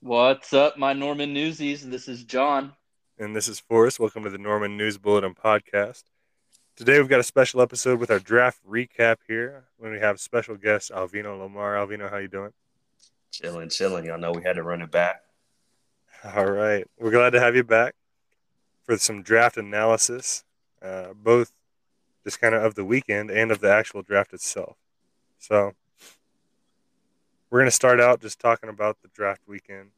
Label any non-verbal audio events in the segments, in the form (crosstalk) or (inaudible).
What's up, my Norman Newsies? This is John. And this is Forrest. Welcome to the Norman News Bulletin podcast. Today we've got a special episode with our draft recap here. When we have special guest Alvino Lamar. Alvino, how you doing? Chilling, chilling. Y'all know we had to run it back. All right, we're glad to have you back for some draft analysis, uh, both just kind of of the weekend and of the actual draft itself. So we're going to start out just talking about the draft weekend.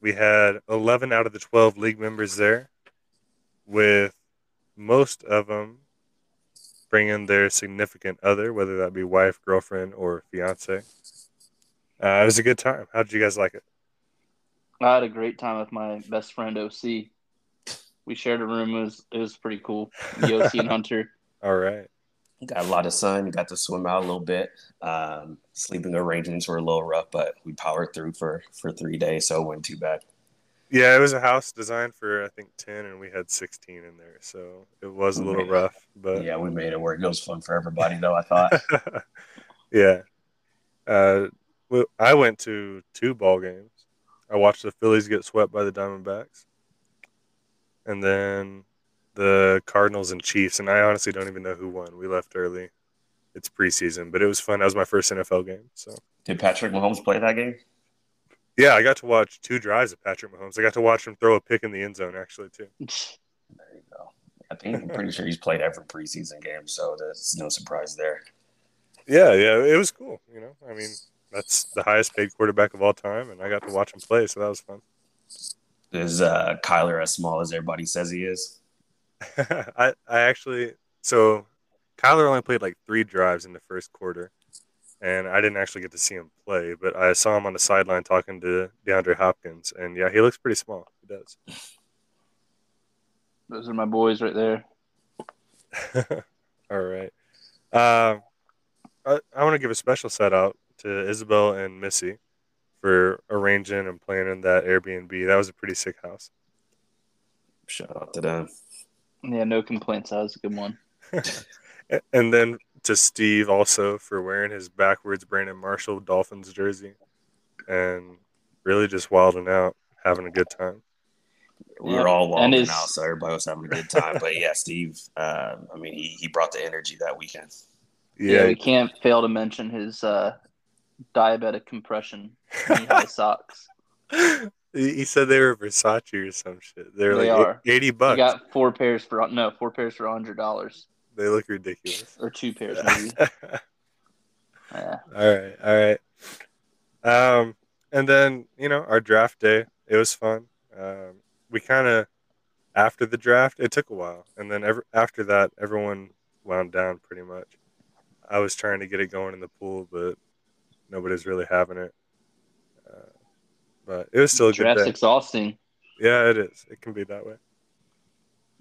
We had 11 out of the 12 league members there, with most of them bringing their significant other, whether that be wife, girlfriend, or fiance. Uh, it was a good time. How did you guys like it? I had a great time with my best friend OC. We shared a room. It was it was pretty cool. The OC and (laughs) Hunter. All right. Got a lot of sun. You got to swim out a little bit. Um, sleeping arrangements were a little rough, but we powered through for for three days, so it wasn't too bad. Yeah, it was a house designed for I think ten, and we had sixteen in there, so it was a little rough. But yeah, we made it work. It was fun for everybody, though. I thought. (laughs) yeah, uh, well, I went to two ball games. I watched the Phillies get swept by the Diamondbacks, and then the Cardinals and Chiefs. And I honestly don't even know who won. We left early. It's preseason, but it was fun. That was my first NFL game. So did Patrick Mahomes play that game? Yeah, I got to watch two drives of Patrick Mahomes. I got to watch him throw a pick in the end zone, actually, too. There you go. I think I'm pretty sure he's played every preseason game, so there's no surprise there. Yeah, yeah, it was cool. You know, I mean, that's the highest paid quarterback of all time, and I got to watch him play, so that was fun. Is uh, Kyler as small as everybody says he is? (laughs) I I actually so Kyler only played like three drives in the first quarter, and I didn't actually get to see him play, but I saw him on the sideline talking to DeAndre Hopkins, and yeah, he looks pretty small. He does. (laughs) Those are my boys right there. (laughs) All right. Uh, I, I want to give a special shout out to Isabel and Missy for arranging and planning that Airbnb. That was a pretty sick house. Shout out to them. Yeah, no complaints. That was a good one. (laughs) and then to Steve also for wearing his backwards Brandon Marshall Dolphins jersey and really just wilding out, having a good time. We were all wilding his... out, so everybody was having a good time. but yeah, (laughs) Steve, uh, I mean, he, he brought the energy that weekend. Yeah, yeah we can't fail to mention his uh, diabetic compression high (laughs) socks. He said they were Versace or some shit. They're they like are. eighty bucks. You got four pairs for no four pairs for hundred dollars. They look ridiculous. Or two pairs, maybe. (laughs) yeah. All right. All right. Um, and then you know our draft day. It was fun. Um, we kind of after the draft, it took a while, and then ever after that, everyone wound down pretty much. I was trying to get it going in the pool, but nobody's really having it. But it was still a good day. exhausting. Yeah, it is. It can be that way.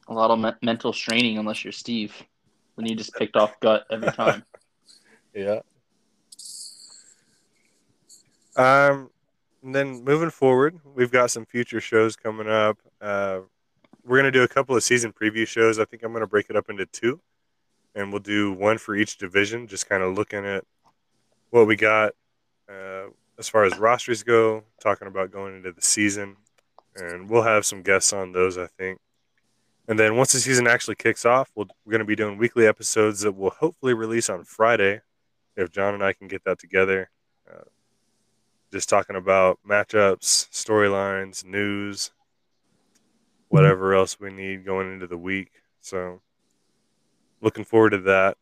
A lot of me- mental straining unless you're Steve when you just picked off gut every time. (laughs) yeah. Um, and then moving forward, we've got some future shows coming up. Uh, we're gonna do a couple of season preview shows. I think I'm gonna break it up into two, and we'll do one for each division, just kind of looking at what we got uh, as far as rosters go, talking about going into the season, and we'll have some guests on those. I think. And then once the season actually kicks off, we we are going to be doing weekly episodes that will hopefully release on Friday, if John and I can get that together. Uh, just talking about matchups, storylines, news, whatever else we need going into the week. So, looking forward to that.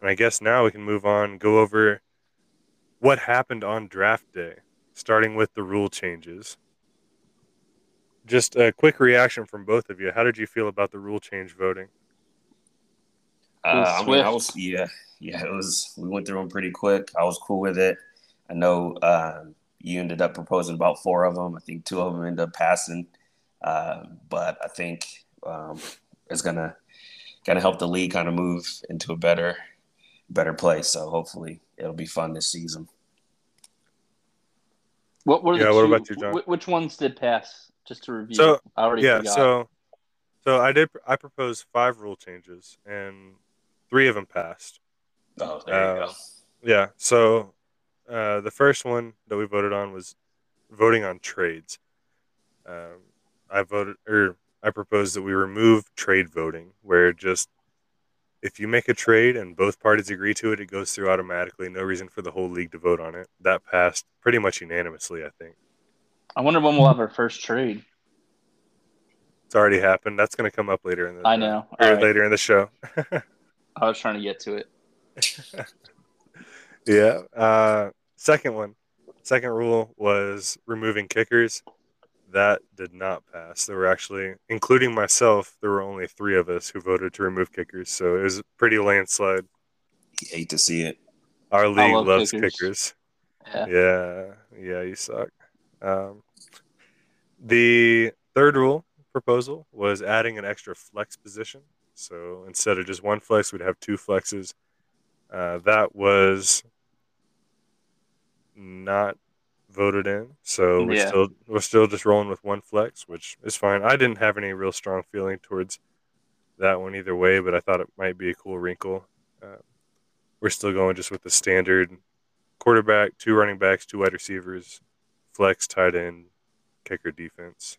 And I guess now we can move on, go over what happened on draft day, starting with the rule changes just a quick reaction from both of you. How did you feel about the rule change voting? Uh, I mean, I was yeah, yeah. It was. We went through them pretty quick. I was cool with it. I know uh, you ended up proposing about four of them. I think two of them ended up passing, uh, but I think um, it's gonna kind of help the league kind of move into a better better place. So hopefully it'll be fun this season. What were yeah, what about you, John? Which ones did pass? just to review. So I already yeah, forgot. so so I did. I proposed five rule changes, and three of them passed. Oh, there you uh, go. Yeah. So uh, the first one that we voted on was voting on trades. Um, I voted, or I proposed that we remove trade voting, where just if you make a trade and both parties agree to it, it goes through automatically. No reason for the whole league to vote on it. That passed pretty much unanimously, I think. I wonder when we'll have our first trade. It's already happened. That's going to come up later in the. I know. Or right. later in the show. I was trying to get to it. (laughs) yeah. Uh, second one. Second rule was removing kickers. That did not pass. There were actually, including myself, there were only three of us who voted to remove kickers. So it was a pretty landslide. You hate to see it. Our league love loves kickers. kickers. Yeah. Yeah, yeah, you suck. Um, the third rule proposal was adding an extra flex position. So instead of just one flex, we'd have two flexes. Uh, that was not voted in, so we're Yeah. still we're still just rolling with one flex, which is fine. I didn't have any real strong feeling towards that one either way, but I thought it might be a cool wrinkle. Uh, we're still going just with the standard quarterback, two running backs, two wide receivers, flex, tight end, kicker, defense.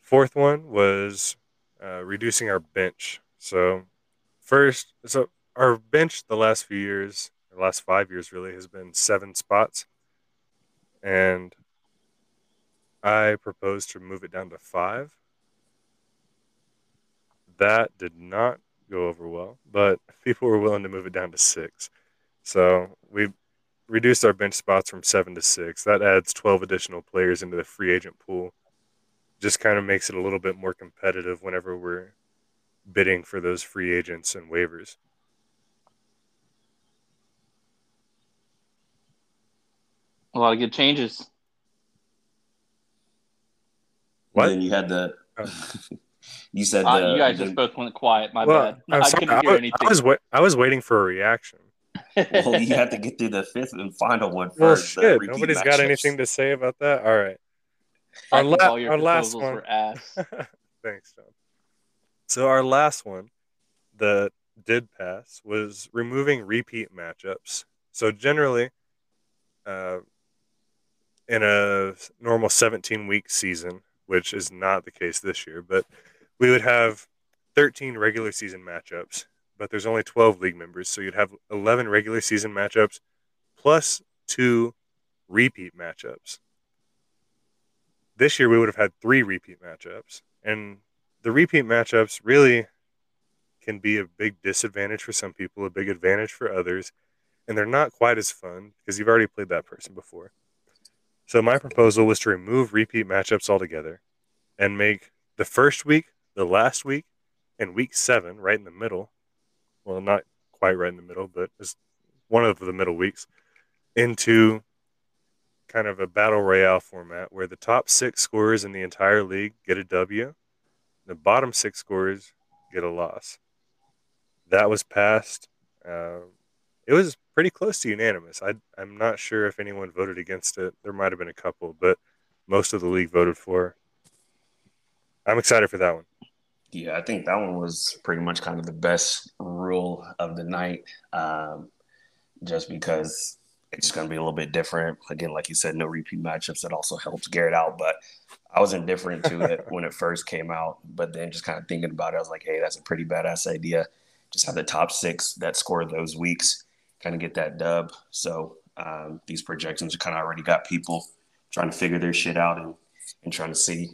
Fourth one was uh, reducing our bench. So first, so our bench the last few years, the last five years really, has been seven spots, and I proposed to move it down to five. That did not go over well, but (laughs) people were willing to move it down to six. So we reduced our bench spots from seven to six. That adds 12 additional players into the free agent pool. Just kind of makes it a little bit more competitive whenever we're bidding for those free agents and waivers. A lot of good changes. What? And then you had the. (laughs) You said Uh, the, you guys the- just both went quiet. My well, bad. I'm I sorry. couldn't I, hear was, anything. I was wa- I was waiting for a reaction. well, you had to (laughs) get through the fifth and final one first. Well, the shit. repeat Nobody's got anything to say about that. All right. Our, la- all your our last one. were ass. (laughs) Thanks, John. So our last one that did pass was removing repeat matchups. So generally, uh, in a normal 17 week season, which is not the case this year, but we would have 13 regular season matchups, but there's only 12 league members, so you'd have 11 regular season matchups plus two repeat matchups. This year we would have had three repeat matchups, and the repeat matchups really can be a big disadvantage for some people, a big advantage for others, and they're not quite as fun because you've already played that person before. So my proposal was to remove repeat matchups altogether and make the first week, the last week, and week seven right in the middle. Well, not quite right in the middle, but it's one of the middle weeks into kind of a battle royale format where the top six scorers in the entire league get a W, the bottom six scorers get a loss. That was passed. Uh, it was pretty close to unanimous. I, I'm not sure if anyone voted against it. There might have been a couple, but most of the league voted for. I'm excited for that one. Yeah, I think that one was pretty much kind of the best rule of the night, um, just because it's going to be a little bit different. Again, like you said, no repeat matchups. That also helps Garrett out, but I was indifferent to it (laughs) when it first came out. But then just kind of thinking about it, I was like, hey, that's a pretty badass idea. Just have the top six that score those weeks kind of get that dub. So um, these projections kind of already got people trying to figure their shit out and, and trying to see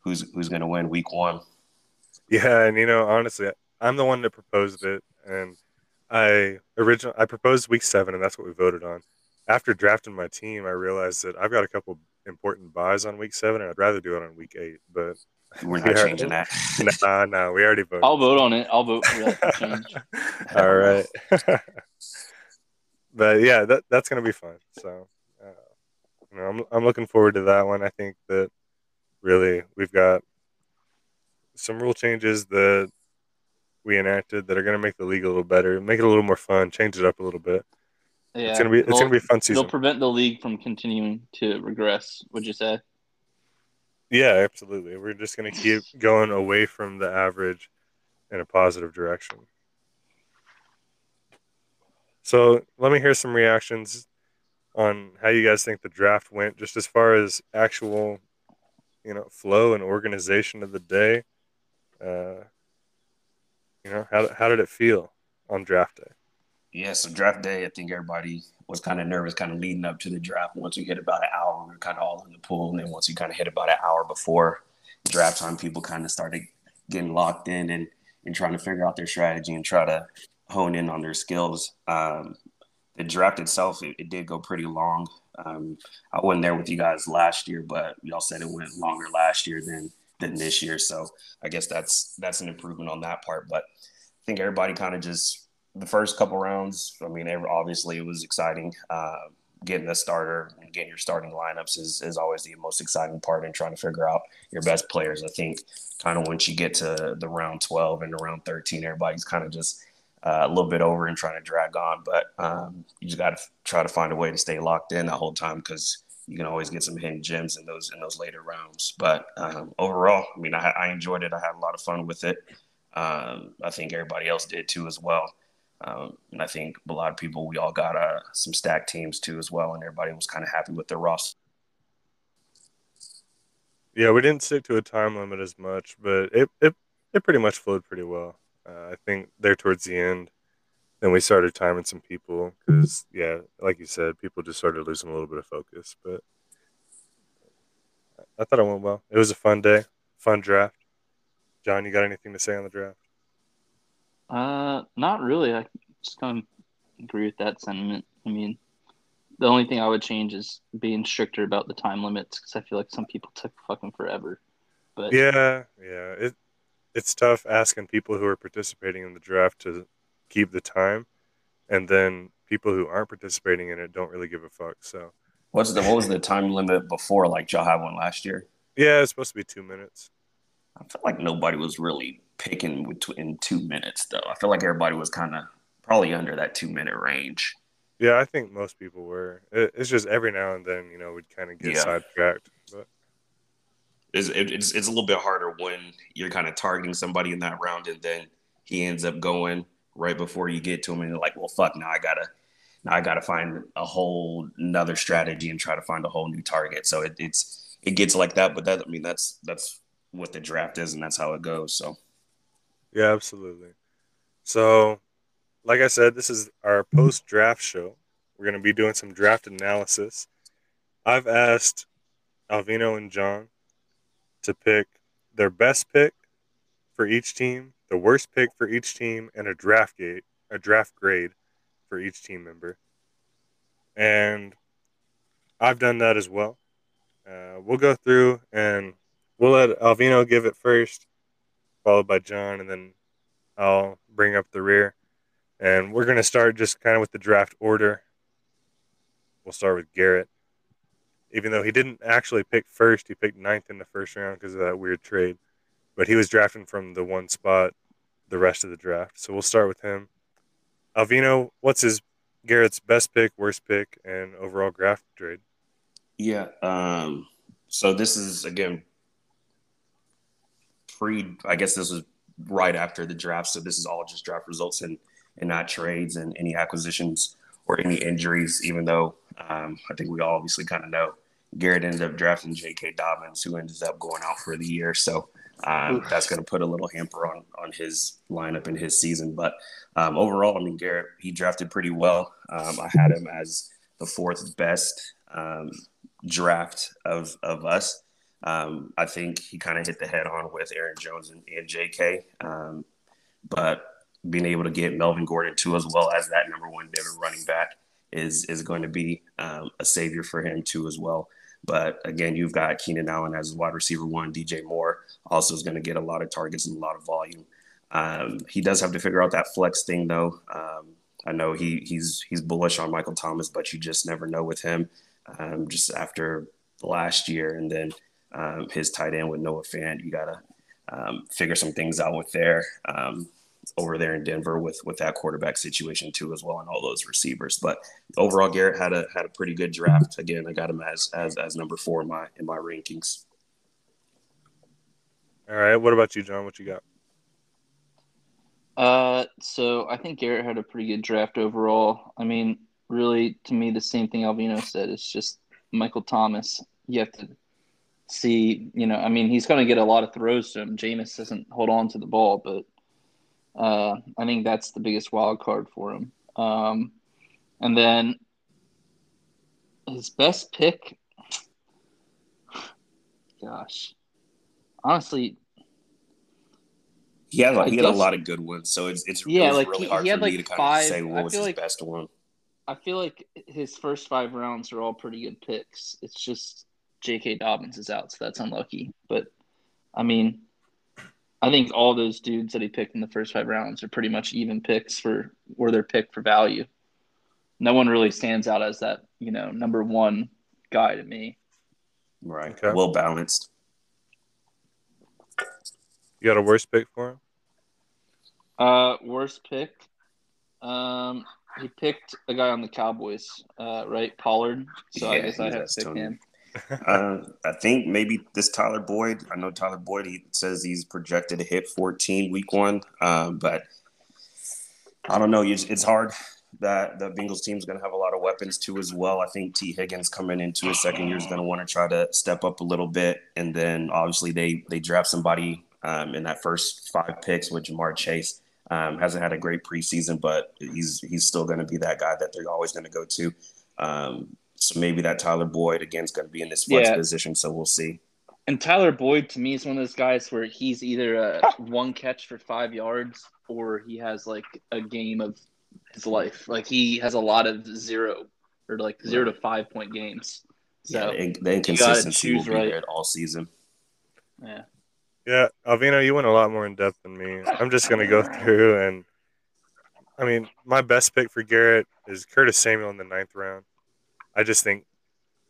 who's who's going to win week one. Yeah, and you know, honestly, I'm the one that proposed it, and I original I proposed week seven, and that's what we voted on. After drafting my team, I realized that I've got a couple important buys on week seven, and I'd rather do it on week eight. But We're not Yeah. changing that. nah, nah, we already voted. I'll vote on it. I'll vote for that. (laughs) All right. (laughs) but yeah, that that's gonna be fun. So, uh, you know, I'm I'm looking forward to that one. I think that really we've got some rule changes that we enacted that are gonna make the league a little better, make it a little more fun, change it up a little bit. Yeah, It's gonna be it's gonna be fun They'll prevent the league from continuing to regress. Would you say? Yeah, absolutely. We're just gonna keep going away from the average in a positive direction. So let me hear some reactions on how you guys think the draft went, just as far as actual, you know, flow and organization of the day. Uh, you know, how how did it feel on draft day? Yeah, so draft day, I think everybody was kind of nervous, kind of leading up to the draft. Once we hit about an hour, we were kind of all in the pool, and then once we kind of hit about an hour before draft time, people kind of started getting locked in and and trying to figure out their strategy and try to hone in on their skills. Um, the draft itself, it, it, did go pretty long. Um, I wasn't there with you guys last year, but y'all said it went longer last year than than this year. So I guess that's that's an improvement on that part. But I think everybody kind of just the first couple rounds. I mean, obviously it was exciting. Uh, getting a starter and getting your starting lineups is, is always the most exciting part in trying to figure out your best players. I think kind of once you get to the round 12 and around 13, everybody's kind of just uh, a little bit over and trying to drag on. But um, you just got to try to find a way to stay locked in that whole time because you can always get some hidden gems in those in those later rounds. But um, overall, I mean, I, I, enjoyed it. I had a lot of fun with it. Um, I think everybody else did too as well. Um, and I think a lot of people, we all got uh, some stacked teams too as well, and everybody was kind of happy with their roster. Yeah, we didn't stick to a time limit as much, but it it, it pretty much flowed pretty well. Uh, I think there towards the end, then we started timing some people because yeah, like you said, people just started losing a little bit of focus. But I thought it went well. It was a fun day, fun draft. John, you got anything to say on the draft? Uh, not really. I just kind of agree with that sentiment. I mean, the only thing I would change is being stricter about the time limits because I feel like some people took fucking forever. But yeah, yeah, it it's tough asking people who are participating in the draft to keep the time, and then people who aren't participating in it don't really give a fuck. So, what's the what was the time limit before? Like y'all had one last year. Yeah, it's supposed to be two minutes. I felt like nobody was really picking in two minutes, though. I feel like everybody was kind of probably under that two minute range. Yeah, I think most people were. It's just every now and then, you know, we'd kind of get yeah. sidetracked. But it's, it's it's a little bit harder when you're kind of targeting somebody in that round, and then he ends up going right before you get to him, and you're like, well, fuck, now I gotta now I gotta find a whole another strategy and try to find a whole new target. So it, it's it gets like that, but that I mean that's that's what the draft is, and that's how it goes. So yeah, absolutely. So, like I said, this is our post draft show. We're going to be doing some draft analysis. I've asked Alvino and John to pick their best pick for each team, the worst pick for each team, and a draft gate, a draft grade for each team member. And I've done that as well. Uh, we'll go through and we'll let Alvino give it first, followed by John, and then I'll bring up the rear. And we're going to start just kind of with the draft order. We'll start with Garrett. Even though he didn't actually pick first, he picked ninth in the first round because of that weird trade. But he was drafting from the one spot the rest of the draft. So we'll start with him. Alvino, what's his Garrett's best pick, worst pick, and overall draft trade? Yeah. Um, so this is again pre, I guess this was right after the draft. So this is all just draft results and, and not trades and any acquisitions or any injuries, even though um, I think we all obviously kind of know Garrett ended up drafting J.K. Dobbins, who ends up going out for the year. So um, that's going to put a little hamper on on his lineup in his season. But um, overall, I mean, Garrett he drafted pretty well. Um, I had him as the fourth best um, draft of of us. Um, I think he kind of hit the head on with Aaron Jones and, and J.K. Um, but being able to get Melvin Gordon too, as well as that number one running back, is is going to be um, a savior for him too, as well. But again, you've got Keenan Allen as wide receiver one. DJ Moore also is going to get a lot of targets and a lot of volume. Um, he does have to figure out that flex thing, though. Um, I know he he's he's bullish on Michael Thomas, but you just never know with him. Um, just after last year, and then um, his tight end with Noah Fant. You got to um, figure some things out with there over there in Denver with with that quarterback situation too, as well, and all those receivers. But overall, Garrett had a had a pretty good draft. Again, I got him as as as number four in my in my rankings. All right. What about you, John? What you got? Uh, so I think Garrett had a pretty good draft overall. I mean, really, to me, the same thing Alvino said. It's just Michael Thomas. You have to see, you know, I mean, he's going to get a lot of throws to him. Jameis doesn't hold on to the ball, but uh, I think that's the biggest wild card for him. Um, and then his best pick, gosh, honestly, he had he had a lot of good ones, so it's it's yeah, it like really he, hard he had for like me to kind five. of say what I was his like best one. I feel like his first five rounds are all pretty good picks. It's just J.K. Dobbins is out, so that's unlucky. But I mean, I think all those dudes that he picked in the first five rounds are pretty much even picks for where they're picked for value. No one really stands out as that, you know, number one guy to me. Right, Okay. well balanced. You got a worse pick for him? Uh, worst pick. Um, he picked a guy on the Cowboys, uh, right? Pollard. So I guess I he's have to pick Tony. him. (laughs) Uh, I think maybe this Tyler Boyd. I know Tyler Boyd. He says he's projected to hit 14 week one, um, but I don't know. It's, it's hard. That the Bengals team is going to have a lot of weapons too as well. I think Tee Higgins coming into his second year is going to want to try to step up a little bit, and then obviously they they draft somebody um, in that first five picks with Ja'Marr Chase. Um, hasn't had a great preseason, but he's he's still going to be that guy that they're always going to go to. Um, so maybe that Tyler Boyd again is going to be in this flex Yeah. position. So we'll see. And Tyler Boyd to me is one of those guys where he's either a one catch for five yards or he has like a game of his life. Like he has a lot of zero or like zero to five point games. So yeah, the, the inconsistency will be right. there all season. yeah. Yeah, Alvino, you went a lot more in depth than me. I'm just gonna go (laughs) through and I mean, my best pick for Garrett is Curtis Samuel in the ninth round. I just think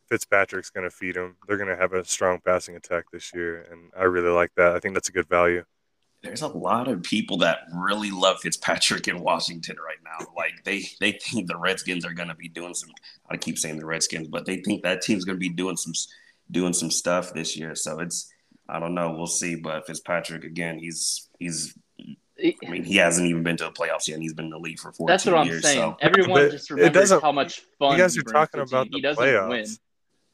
Fitzpatrick's gonna feed him. They're gonna have a strong passing attack this year, and I really like that. I think that's a good value. There's a lot of people that really love Fitzpatrick in Washington right now. Like they they think the Redskins are going to be doing some. I keep saying the Redskins, but they think that team's going to be doing some doing some stuff this year. So it's I don't know. We'll see. But Fitzpatrick again, he's he's. I mean, he hasn't even been to the playoffs yet, and he's been in the league for 14 That's what I'm years. saying. So Everyone But just remembers doesn't- how much fun you guys he are brings talking to about the he doesn't playoffs. win.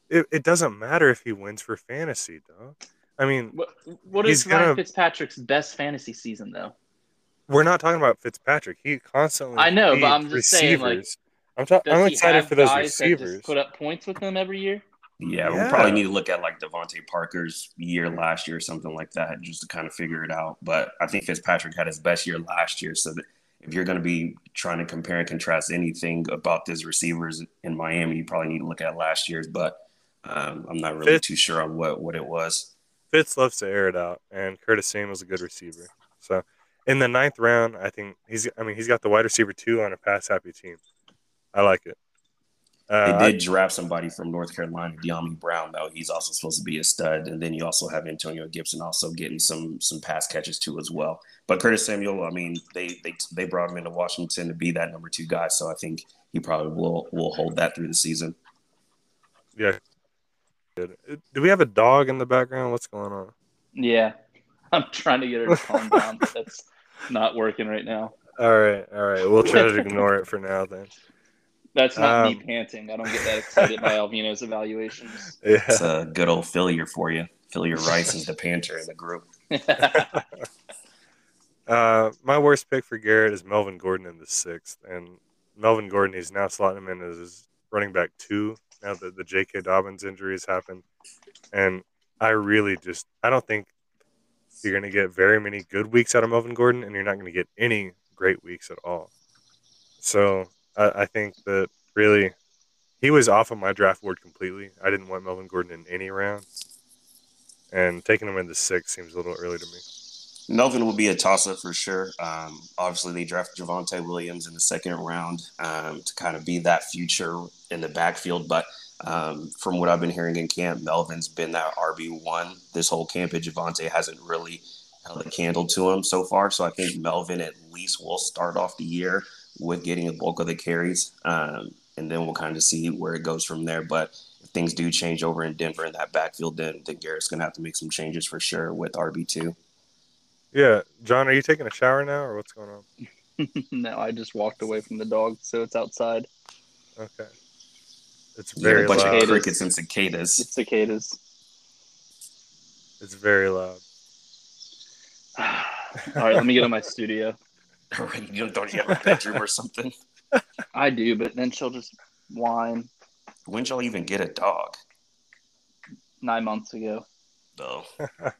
It, it doesn't matter if he wins for fantasy, though. I mean, What, what He's Ryan gonna- Fitzpatrick's best fantasy season though? we're not talking about Fitzpatrick. He constantly. I know, but I'm just saying, like, receivers. I'm, ta- I'm excited for those receivers. put up points with them every year? Yeah, we'll probably need to look at like DeVante Parker's year last year or something like that just to kind of figure it out. But I think Fitzpatrick had his best year last year. So that if you're going to be trying to compare and contrast anything about these receivers in Miami, you probably need to look at last year's. But um, I'm not really Fitz- too sure on what, what it was. Fitz loves to air it out, and Curtis Samuel's a good receiver. So, in the ninth round, I think he's. I mean, he's got the wide receiver two on a pass happy team. I like it. Uh, They did draft somebody from North Carolina, Dyami Brown, though. He's also supposed to be a stud. And then you also have Antonio Gibson also getting some some pass catches too as well. But Curtis Samuel, I mean, they they they brought him into Washington to be that number two guy. So I think he probably will will hold that through the season. Yeah. Do we have a dog in the background? What's going on? Yeah. (laughs) I'm trying to get her to calm down, but that's (laughs) not working right now. All right, all right. We'll try to ignore it for now then. That's not me Um, panting. I don't get that excited by Alvino's evaluations. (laughs) It's a good old failure for you. Philly Rice is the panter in the group. (laughs) (laughs) Uh, my worst pick for Garrett is Melvin Gordon in the sixth, and Melvin Gordon he's now slotting him in as his running back two now that the J.K. Dobbins injury has happened, and I really just I don't think you're going to get very many good weeks out of Melvin Gordon, and you're not going to get any great weeks at all. So I, I think that really he was off of my draft board completely. I didn't want Melvin Gordon in any round, and taking him in the sixth seems a little early to me. Melvin will be a toss up for sure. Um, obviously, they drafted Javonte Williams in the second round um, to kind of be that future in the backfield. But um, from what I've been hearing in camp, Melvin's been that RB1 this whole camp, and Javante hasn't really held a candle to him so far. So I think Melvin at least will start off the year with getting a bulk of the carries. Um, and then we'll kind of see where it goes from there. But if things do change over in Denver in that backfield, then, then Garrett's going to have to make some changes for sure with RB2. Yeah, John, are you taking a shower now, or what's going on? (laughs) no, I just walked away from the dog, so it's outside. Okay. It's You got very a bunch loud. of crickets and cicadas. It's cicadas. It's very loud. (sighs) All right, let me get in my studio. (laughs) you don't, don't you have a bedroom or something? (laughs) I do, but then she'll just whine. When y'all even get a dog? Nine months ago, Though. (laughs)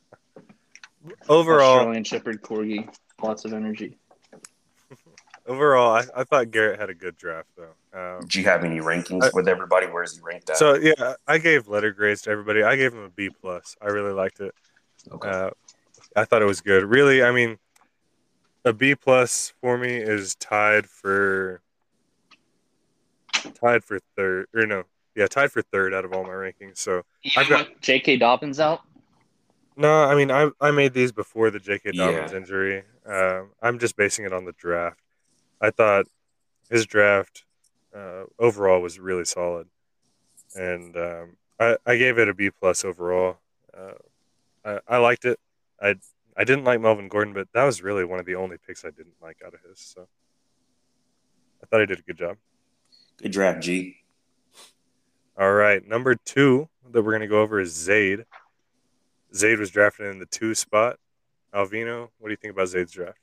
Overall, Australian Shepherd Corgi, lots of energy. overall, I, I thought Garrett had a good draft though. Um, Do you have any rankings I- with everybody? Where's he ranked at? so yeah, I gave letter grades to everybody. I gave him a B plus. I really liked it. okay. Uh, I thought it was good. Really, I mean, a B plus for me is tied for tied for third, or no, yeah, tied for third out of all my rankings. So I've got- J.K. Dobbins out. no, I mean, I I made these before the J.K. Dobbins Yeah. injury. Um, I'm just basing it on the draft. I thought his draft uh, overall was really solid, and um, I I gave it a B plus overall. Uh, I, I liked it. I I didn't like Melvin Gordon, but that was really one of the only picks I didn't like out of his. So I thought he did a good job. Good draft, G. All right, number two that we're gonna go over is Zayd. Zayd was drafted in the two spot. Alvino, what do you think about Zayd's draft?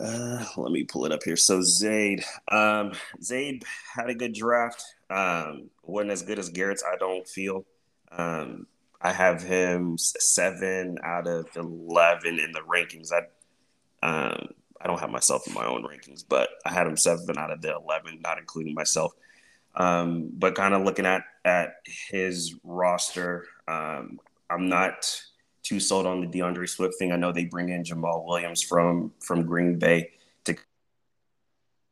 Uh, let me pull it up here. So Zayd, um, Zayd had a good draft. Um, wasn't as good as Garrett's. I don't feel. Um, I have him seven out of eleven in the rankings. I, um, I don't have myself in my own rankings, but I had him seven out of the eleven, not including myself. Um, but kind of looking at at his roster, um, I'm not too sold on the D'Andre Swift thing. I know they bring in Jamaal Williams from from Green Bay to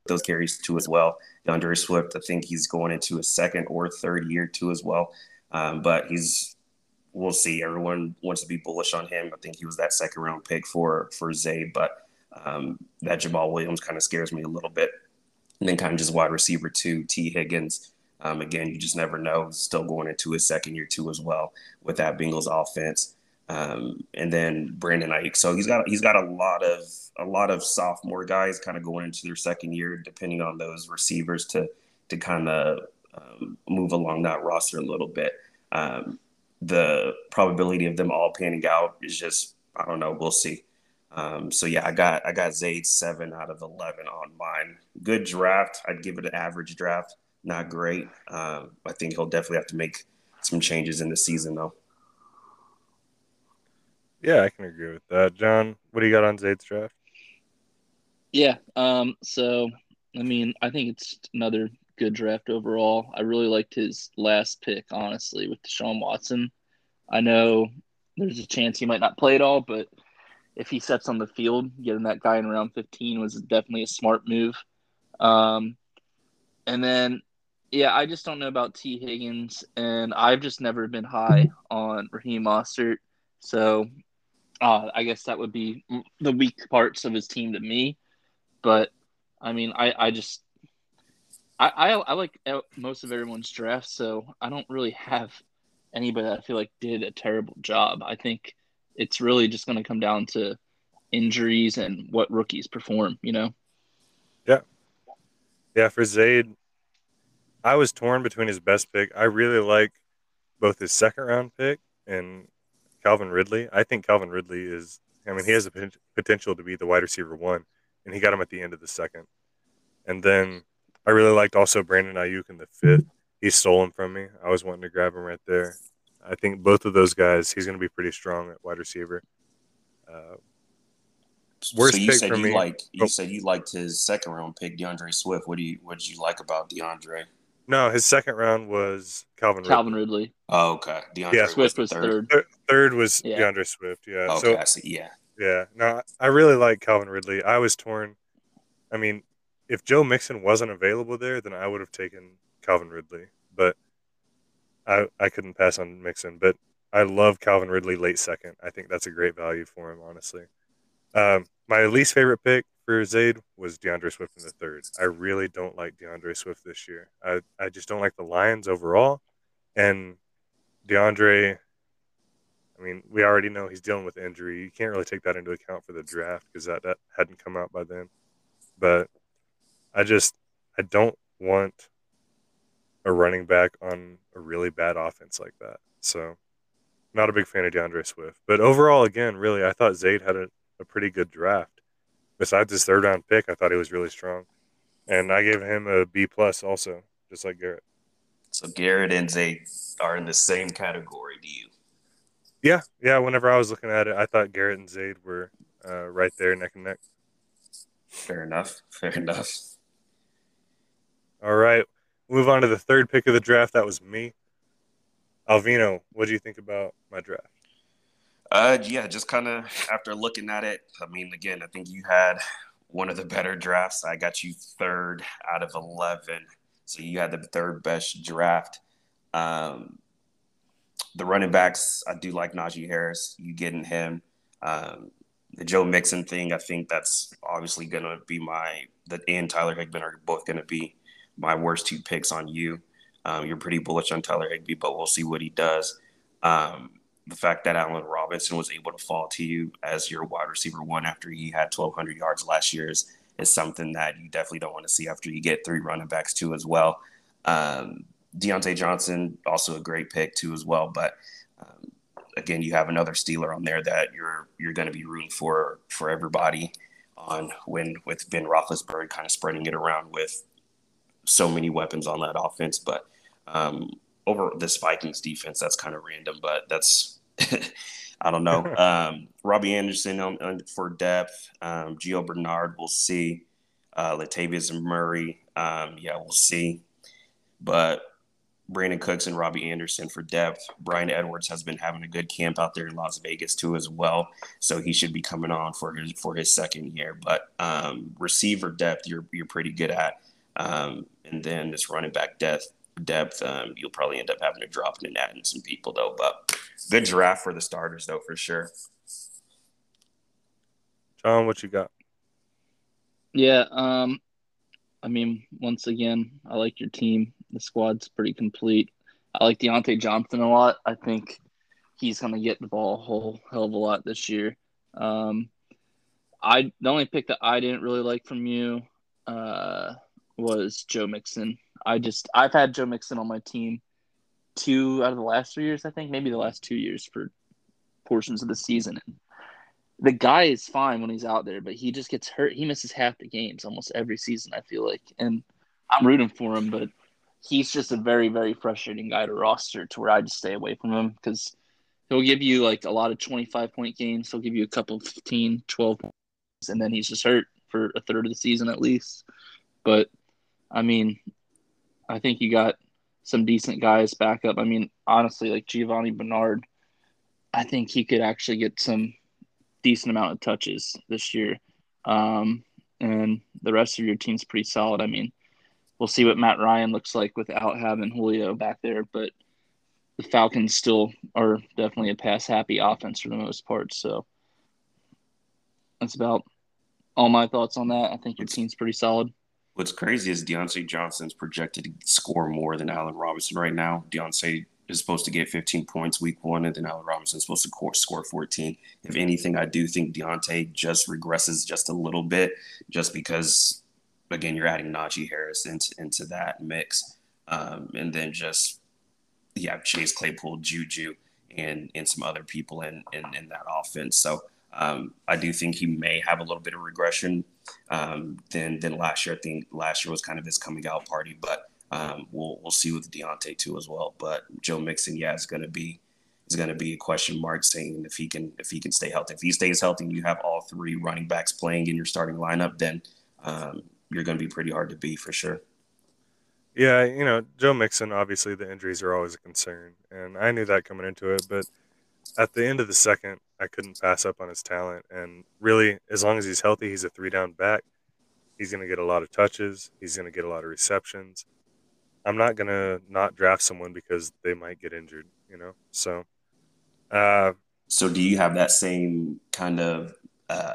those carries too as well. D'Andre Swift, I think he's going into his second or third year too as well. Um, but he's we'll see. Everyone wants to be bullish on him. I think he was that second round pick for for Zayd, but um, that Jamaal Williams kind of scares me a little bit. And then kind of just wide receiver two, Tee Higgins. Um, again, you just never know. Still going into his second year too as well with that Bengals offense um, and then Brandon Aiyuk. So he's got he's got a lot of a lot of sophomore guys kind of going into their second year, depending on those receivers to to kind of um, move along that roster a little bit. Um, the probability of them all panning out is just I don't know. We'll see. Um, so yeah, I got I got Zayd seven out of eleven on mine. Good draft. I'd give it an average draft. Not great. Um, I think he'll definitely have to make some changes in the season though. Yeah, I can agree with that. John, what do you got on Zayd's draft? Yeah. Um. So, I mean, I think it's another good draft overall. I really liked his last pick, honestly, with Deshaun Watson. I know there's a chance he might not play at all, but if he sets on the field, getting that guy in round 15 was definitely a smart move. Um, and then, yeah, I just don't know about Tee Higgins, and I've just never been high on Raheem Mostert. So, uh, I guess that would be the weak parts of his team to me. But I mean, I, I just I, I I like uh, most of everyone's draft, so I don't really have anybody that I feel like did a terrible job. I think it's really just going to come down to injuries and what rookies perform. You know. Yeah, Yeah, for Zayd, I was torn between his best pick. I really like both his second round pick and Calvin Ridley. I think Calvin Ridley is, I mean, he has the potential to be the wide receiver one, and he got him at the end of the second. And then I really liked also Brandon Aiyuk in the fifth. He stole him from me. I was wanting to grab him right there. I think both of those guys, he's going to be pretty strong at wide receiver. Uh, Worst so you pick said for you me. like you Oh. said you liked his second round pick, D'Andre Swift. What do you what did you like about D'Andre? no, his second round was Calvin Ridley. Calvin Ridley. Oh, okay. D'Andre Yeah. Swift was third. third. Third was Yeah. D'Andre Swift. Yeah. Okay, So I see. Yeah. Yeah, no, I really like Calvin Ridley. I was torn. I mean, if Joe Mixon wasn't available there, then I would have taken Calvin Ridley, but I I couldn't pass on Mixon. But I love Calvin Ridley late second. I think that's a great value for him, honestly. Um, my least favorite pick for Zayd was D'Andre Swift in the third. I really don't like D'Andre Swift this year. I, I just don't like the Lions overall, and D'Andre. I mean, we already know he's dealing with injury. You can't really take that into account for the draft because that, that hadn't come out by then. But I just I don't want a running back on a really bad offense like that. So not a big fan of D'Andre Swift. But overall, again, really, I thought Zayd had a, a pretty good draft. Besides his third round pick, I thought he was really strong. And I gave him a B plus also, just like Garrett. So Garrett and Zayd are in the same category to you. Yeah, yeah. Whenever I was looking at it, I thought Garrett and Zayd were uh, right there, neck and neck. Fair enough. Fair enough. All right. Move on to the third pick of the draft. That was me. Alvino, what do you think about my draft? Uh, yeah, just kind of after looking at it, I mean, again, I think you had one of the better drafts. I got you third out of 11. So you had the third best draft. Um, the running backs, I do like Najee Harris. You getting him. Um, the Joe Mixon thing, I think that's obviously going to be my, the and Tyler Higbee are both going to be my worst two picks on you. Um, you're pretty bullish on Tyler Higbee, but we'll see what he does. Um, the fact that Allen Robinson was able to fall to you as your wide receiver one after he had 1,200 yards last year is, is something that you definitely don't want to see after you get three running backs too as well. Um, Diontae Johnson also a great pick too as well, but um, again, you have another Steeler on there that you're you're going to be rooting for for everybody on when with Ben Roethlisberger kind of spreading it around with so many weapons on that offense. But um, over this Vikings defense, that's kind of random, but that's (laughs) I don't know. (laughs) Um, Robbie Anderson on, on, for depth. Um, Gio Bernard, we'll see. Uh, Latavius Murray, um, yeah, we'll see. But Brandin Cooks and Robbie Anderson for depth. Bryan Edwards has been having a good camp out there in Las Vegas too, as well. So he should be coming on for his for his second year. But um, receiver depth, you're you're pretty good at. Um, and then this running back depth, depth, um, you'll probably end up having to drop in and adding some people though. But good draft for the starters though, for sure. John, what you got? Yeah, um, I mean, once again, I like your team. The squad's pretty complete. I like Diontae Johnson a lot. I think he's going to get the ball a whole hell of a lot this year. Um, I the only pick that I didn't really like from you uh, was Joe Mixon. I just I've had Joe Mixon on my team two out of the last three years, I think, maybe the last two years for portions of the season. And the guy is fine when he's out there, but he just gets hurt. He misses half the games almost every season. I feel like, and I'm rooting for him, but he's just a very very frustrating guy to roster to where I just stay away from him because he'll give you like a lot of 25 point games. He'll give you a couple 15, 12 points, and then he's just hurt for a third of the season at least. But I mean, I think you got some decent guys back up. I mean, honestly, like Giovani Bernard, I think he could actually get some decent amount of touches this year. Um, and the rest of your team's pretty solid. I mean, we'll see what Matt Ryan looks like without having Julio back there, but the Falcons still are definitely a pass happy offense for the most part. So that's about all my thoughts on that. I think your team's pretty solid. What's crazy is Diontae Johnson's projected to score more than Allen Robinson right now. Diontae is supposed to get 15 points week one, and then Allen Robinson is supposed to score 14. If anything, I do think Diontae just regresses just a little bit, just because, again, you're adding Najee Harris into, into that mix. Um, and then just, have Chase Claypool, Juju, and, and some other people in, in, in that offense. So um, I do think he may have a little bit of regression um, than than last year. I think last year was kind of his coming out party, but um, we'll we'll see with Diontae too as well. But Joe Mixon, yeah, is going to be is going to be a question mark saying if he can if he can stay healthy. If he stays healthy, and you have all three running backs playing in your starting lineup, then um, you're going to be pretty hard to beat for sure. Yeah, you know, Joe Mixon, obviously the injuries are always a concern. And I knew that coming into it. But at the end of the second, I couldn't pass up on his talent. And really, as long as he's healthy, he's a three down back. He's going to get a lot of touches. He's going to get a lot of receptions. I'm not going to not draft someone because they might get injured, you know? So, uh, so do you have that same kind of uh,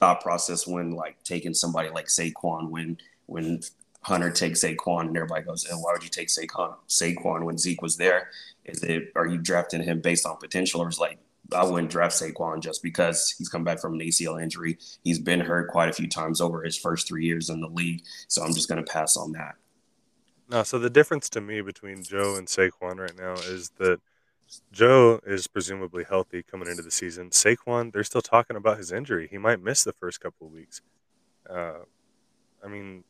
thought process when like taking somebody like Saquon when, when Hunter takes Saquon and everybody goes, oh, why would you take Saquon, Saquon when Zeke was there? Is it, are you drafting him based on potential or is like, I wouldn't draft Saquon just because he's come back from an ACL injury. He's been hurt quite a few times over his first three years in the league, so I'm just going to pass on that. No, so the difference to me between Joe and Saquon right now is that Joe is presumably healthy coming into the season. Saquon, they're still talking about his injury. He might miss the first couple of weeks. Uh, I mean,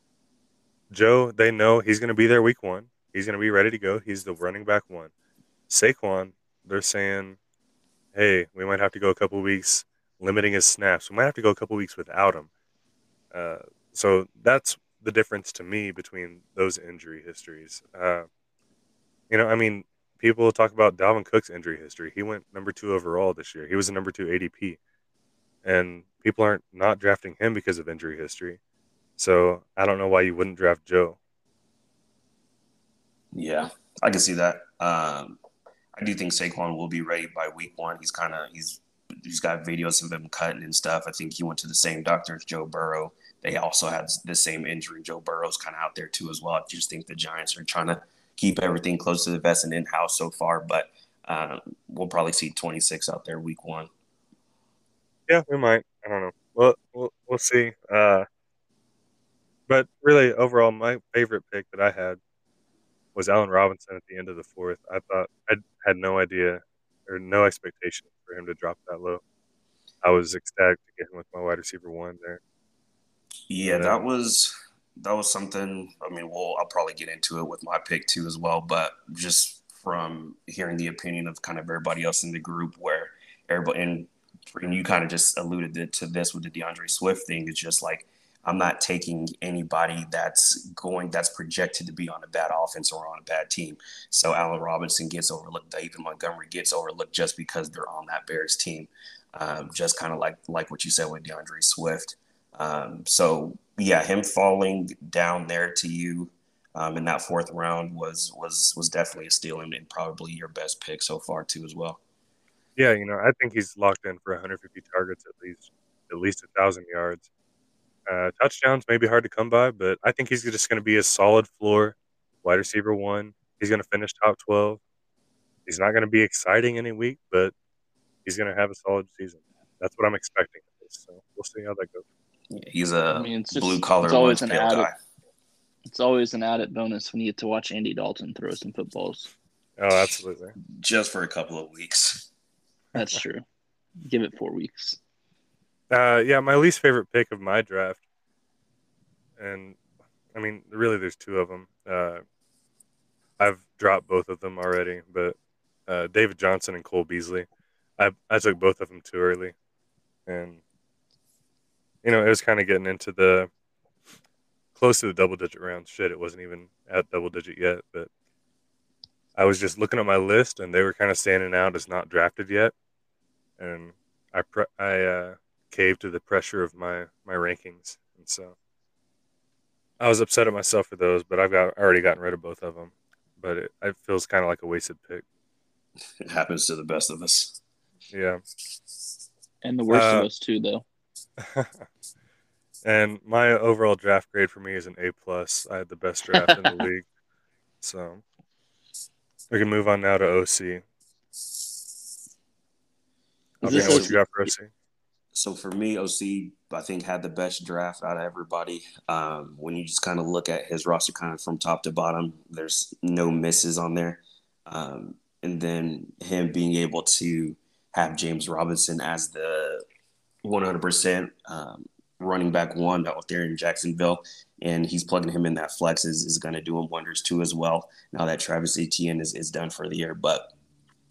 Joe, they know he's going to be there week one. He's going to be ready to go. He's the running back one. Saquon, they're saying, hey, we might have to go a couple weeks limiting his snaps. We might have to go a couple weeks without him. Uh, so that's the difference to me between those injury histories. Uh, you know, I mean, people talk about Dalvin Cook's injury history. He went number two overall this year. He was a number two ADP, and people aren't not drafting him because of injury history. So I don't know why you wouldn't draft Joe. Yeah, I can see that. Um, I do think Saquon will be ready by week one. He's kind of he's he's got videos of him cutting and stuff. I think he went to the same doctor as Joe Burrow. They also had the same injury. Joe Burrow's kind of out there too as well. I just think the Giants are trying to keep everything close to the vest and in house so far, but uh, we'll probably see 26 out there week one. Yeah, we might. I don't know. Well, we'll, we'll see. Uh, but really, overall, my favorite pick that I had was Allen Robinson at the end of the fourth. I thought I had no idea or no expectation for him to drop that low. I was ecstatic to get him with my wide receiver one there. Yeah, uh, that was that was something. I mean, well, I'll probably get into it with my pick too as well. But just from hearing the opinion of kind of everybody else in the group, where everybody and, and you kind of just alluded to this with the D'Andre Swift thing, it's just like I'm not taking anybody that's going that's projected to be on a bad offense or on a bad team. So Allen Robinson gets overlooked. David Montgomery gets overlooked just because they're on that Bears team. Um, just kind of like like what you said with D'Andre Swift. Um, so yeah, him falling down there to you um, in that fourth round was was was definitely a steal and, and probably your best pick so far too as well. Yeah, you know, I think he's locked in for 150 targets at least, at least a thousand yards. Uh, touchdowns may be hard to come by, but I think he's just going to be a solid floor wide receiver one. He's going to finish top 12. He's not going to be exciting any week, but he's going to have a solid season. That's what I'm expecting. So we'll see how that goes. Yeah, he's a I mean, blue collar it's always an added, guy. It's always an added bonus when you get to watch Andy Dalton throw some footballs. Oh, absolutely. Just for a couple of weeks. That's (laughs) true. Give it four weeks. Uh, yeah, my least favorite pick of my draft, and I mean, really, there's two of them. Uh, I've dropped both of them already, but uh, David Johnson and Cole Beasley, I I took both of them too early, and you know, it was kind of getting into the close to the double digit rounds. Shit, it wasn't even at double digit yet, but I was just looking at my list, and they were kind of standing out as not drafted yet, and I pre- I uh, cave to the pressure of my my rankings, and so I was upset at myself for those. But I've got already gotten rid of both of them. But it, it feels kind of like a wasted pick. It happens to the best of us. Yeah, and the worst uh, of us too, though. (laughs) and my overall draft grade for me is an A plus. I had the best draft in the (laughs) league, so we can move on now to OC. Okay, what you got for OC? So for me, OC, I think had the best draft out of everybody. Um, when you just kind of look at his roster, kind of from top to bottom, there's no misses on there. Um, and then him being able to have James Robinson as the 100% um, running back one out there in Jacksonville, and he's plugging him in that flex is, is going to do him wonders too as well. Now that Travis Etienne is, is done for the year, but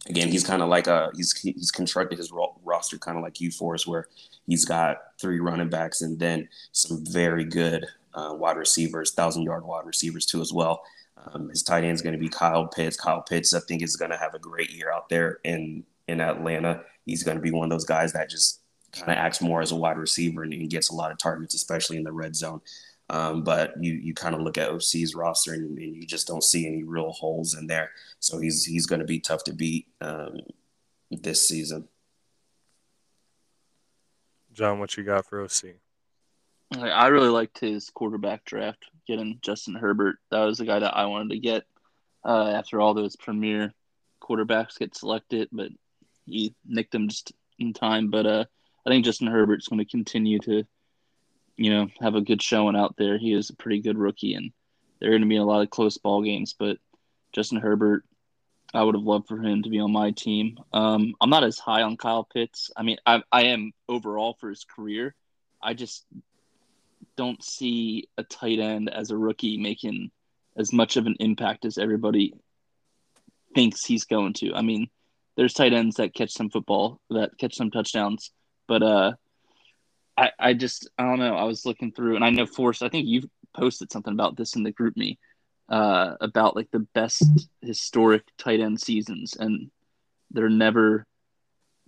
again, he's kind of like a he's he's constructed his ro- roster kind of like you Forrest, where he's got three running backs and then some very good uh, wide receivers, thousand yard wide receivers too as well. Um, his tight end is going to be Kyle Pitts. Kyle Pitts, I think, is going to have a great year out there in in Atlanta. He's going to be one of those guys that just kind of acts more as a wide receiver and, and gets a lot of targets, especially in the red zone. Um, but you you kind of look at OC's roster and, and, you just don't see any real holes in there. So he's he's going to be tough to beat um, this season. John, what you got for OC? I really liked his quarterback draft, getting Justin Herbert. That was the guy that I wanted to get uh, after all those premier quarterbacks get selected. But he nicked him just in time. But uh, I think Justin Herbert's going to continue to, you know, have a good showing out there. He is a pretty good rookie, and they're going to be a lot of close ball games. But Justin Herbert, I would have loved for him to be on my team. Um, I'm not as high on Kyle Pitts. I mean, I, I am overall for his career. I just don't see a tight end as a rookie making as much of an impact as everybody thinks he's going to. I mean, there's tight ends that catch some football, that catch some touchdowns, but uh, I I just I don't know. I was looking through, and I know Force. I think you've posted something about this in the GroupMe uh, about like the best historic tight end seasons, and they're never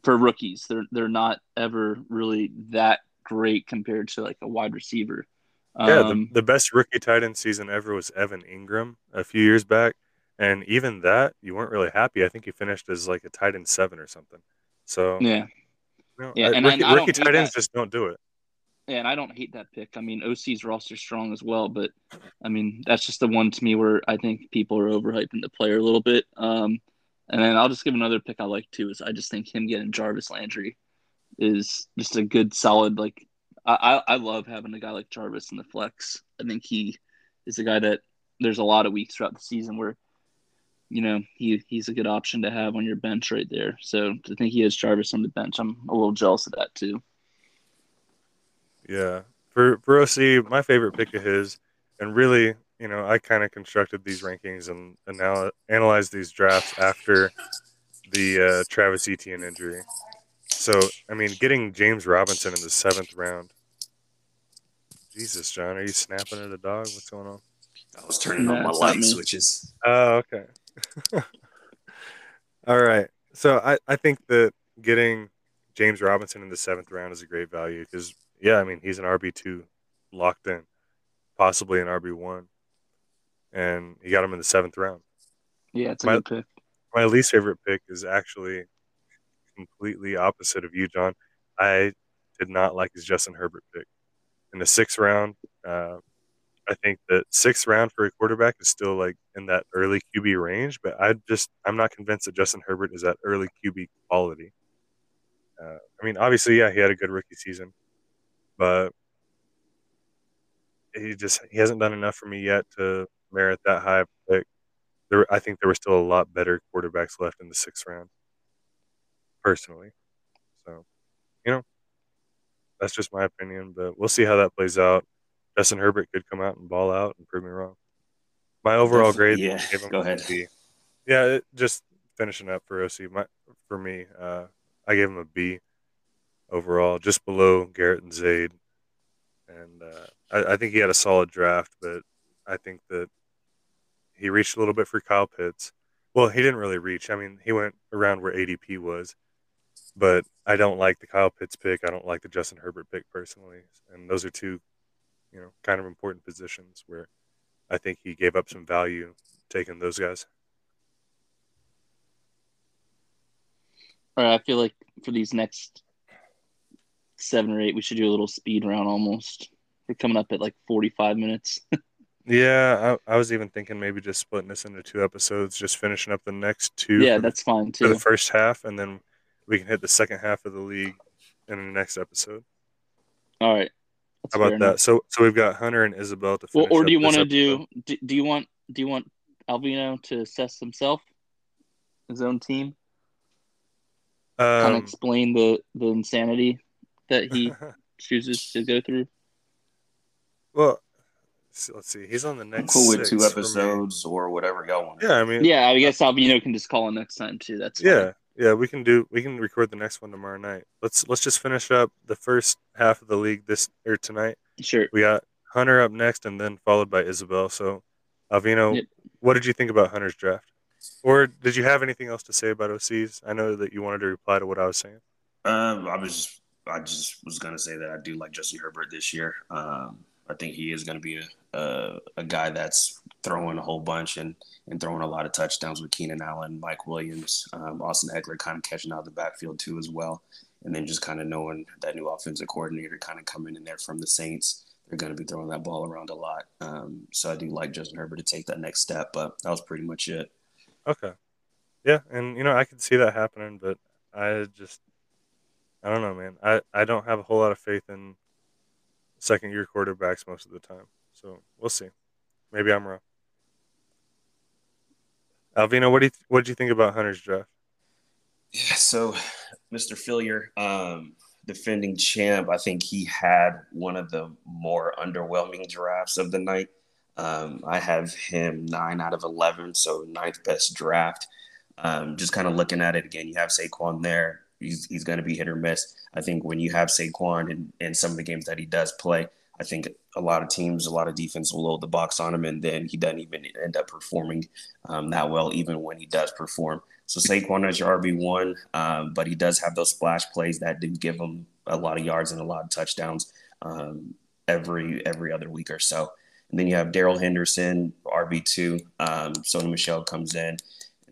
for rookies. They're they're not ever really that great compared to like a wide receiver. Yeah, um, the, the best rookie tight end season ever was Evan Engram a few years back, and even that you weren't really happy. I think he finished as like a tight end seven or something. So yeah, yeah, I, and rookie, I, I rookie tight ends that. just don't do it. Yeah, and I don't hate that pick. I mean, OC's roster strong as well, but I mean that's just the one to me where I think people are overhyping the player a little bit. Um, and then I'll just give another pick I like too is I just think him getting Jarvis Landry is just a good solid like I, I love having a guy like Jarvis in the flex. I think he is a guy that there's a lot of weeks throughout the season where, you know, he he's a good option to have on your bench right there. So to think he has Jarvis on the bench, I'm a little jealous of that too. Yeah. For for OC, my favorite pick of his, and really, you know, I kind of constructed these rankings and, and now analyzed these drafts after the uh, Travis Etienne injury. So, I mean, getting James Robinson in the seventh round. Jesus, John, are you snapping at a dog? What's going on? I was turning on my light switches. Oh, okay. (laughs) All right. So I, I think that getting James Robinson in the seventh round is a great value because, yeah, I mean, he's an RB2 locked in, possibly an RB1. And he got him in the seventh round. Yeah, it's a my, good pick. My least favorite pick is actually completely opposite of you, John. I did not like his Justin Herbert pick in the sixth round. Uh, I think that sixth round for a quarterback is still like in that early QB range, but I just I'm not convinced that Justin Herbert is that early QB quality. Uh, I mean, obviously, yeah, he had a good rookie season, but he just he hasn't done enough for me yet to merit that high pick. There, I think there were still a lot better quarterbacks left in the sixth round personally. So, you know, that's just my opinion, but we'll see how that plays out. Justin Herbert could come out and ball out and prove me wrong. My overall grade, yeah, go ahead. B. Yeah, it, just finishing up for OC. My for me, uh, I gave him a B overall, just below Garrett and Zaid, and uh, I, I think he had a solid draft, but I think that he reached a little bit for Kyle Pitts. Well, he didn't really reach. I mean, he went around where ADP was, but I don't like the Kyle Pitts pick. I don't like the Justin Herbert pick personally, and those are two, you know, kind of important positions where I think he gave up some value taking those guys. All right, I feel like for these next seven or eight, we should do a little speed round almost. We're coming up at like forty-five minutes. (laughs) yeah, I, I, was even thinking maybe just splitting this into two episodes, just finishing up the next two. Yeah, that's fine too. For the first half, and then we can hit the second half of the league in the next episode. All right. That's How about that? So so we've got Hunter and Isabel to finish. Well, or do you want to do, do? Do you want do you want Alvino to assess himself, his own team? Um, kind of explain the the insanity that he (laughs) chooses to go through. Well, let's see. He's on the next. I'm cool with two episodes or whatever y'all want. Yeah, I mean, yeah, I guess Alvino can just call in next time too. That's fine. Yeah. Yeah, we can do. We can record the next one tomorrow night. Let's let's just finish up the first half of the league this or tonight. Sure. We got Hunter up next, and then followed by Isabel. So, Alvino, yep. what did you think about Hunter's draft? Or did you have anything else to say about OCs? I know that you wanted to reply to what I was saying. Um, I was just, I just was gonna say that I do like Justin Herbert this year. Um, I think he is going to be a, a, a guy that's throwing a whole bunch and and throwing a lot of touchdowns with Keenan Allen, Mike Williams, um, Austin Ekeler kind of catching out of the backfield too as well. And then just kind of knowing that new offensive coordinator kind of coming in there from the Saints, they're going to be throwing that ball around a lot. Um, so I do like Justin Herbert to take that next step, but that was pretty much it. Okay. Yeah, and you know I could see that happening, but I just I don't know, man. I, I don't have a whole lot of faith in second year quarterbacks most of the time. So we'll see. Maybe I'm wrong. Alvino, what do you what did you think about Hunter's draft? Yeah, so Mr. Fillier, um, defending champ, I think he had one of the more underwhelming drafts of the night. Um, I have him nine out of eleven, so ninth best draft. Um, just kind of looking at it again, you have Saquon there. He's, he's going to be hit or miss. I think when you have Saquon and, and some of the games that he does play, I think a lot of teams, a lot of defense will load the box on him, and then he doesn't even end up performing um, that well, even when he does perform. So Saquon is your RB one, um, but he does have those splash plays that do give him a lot of yards and a lot of touchdowns um, every every other week or so. And then you have Darrell Henderson, RB two. Um, Sony Michel comes in,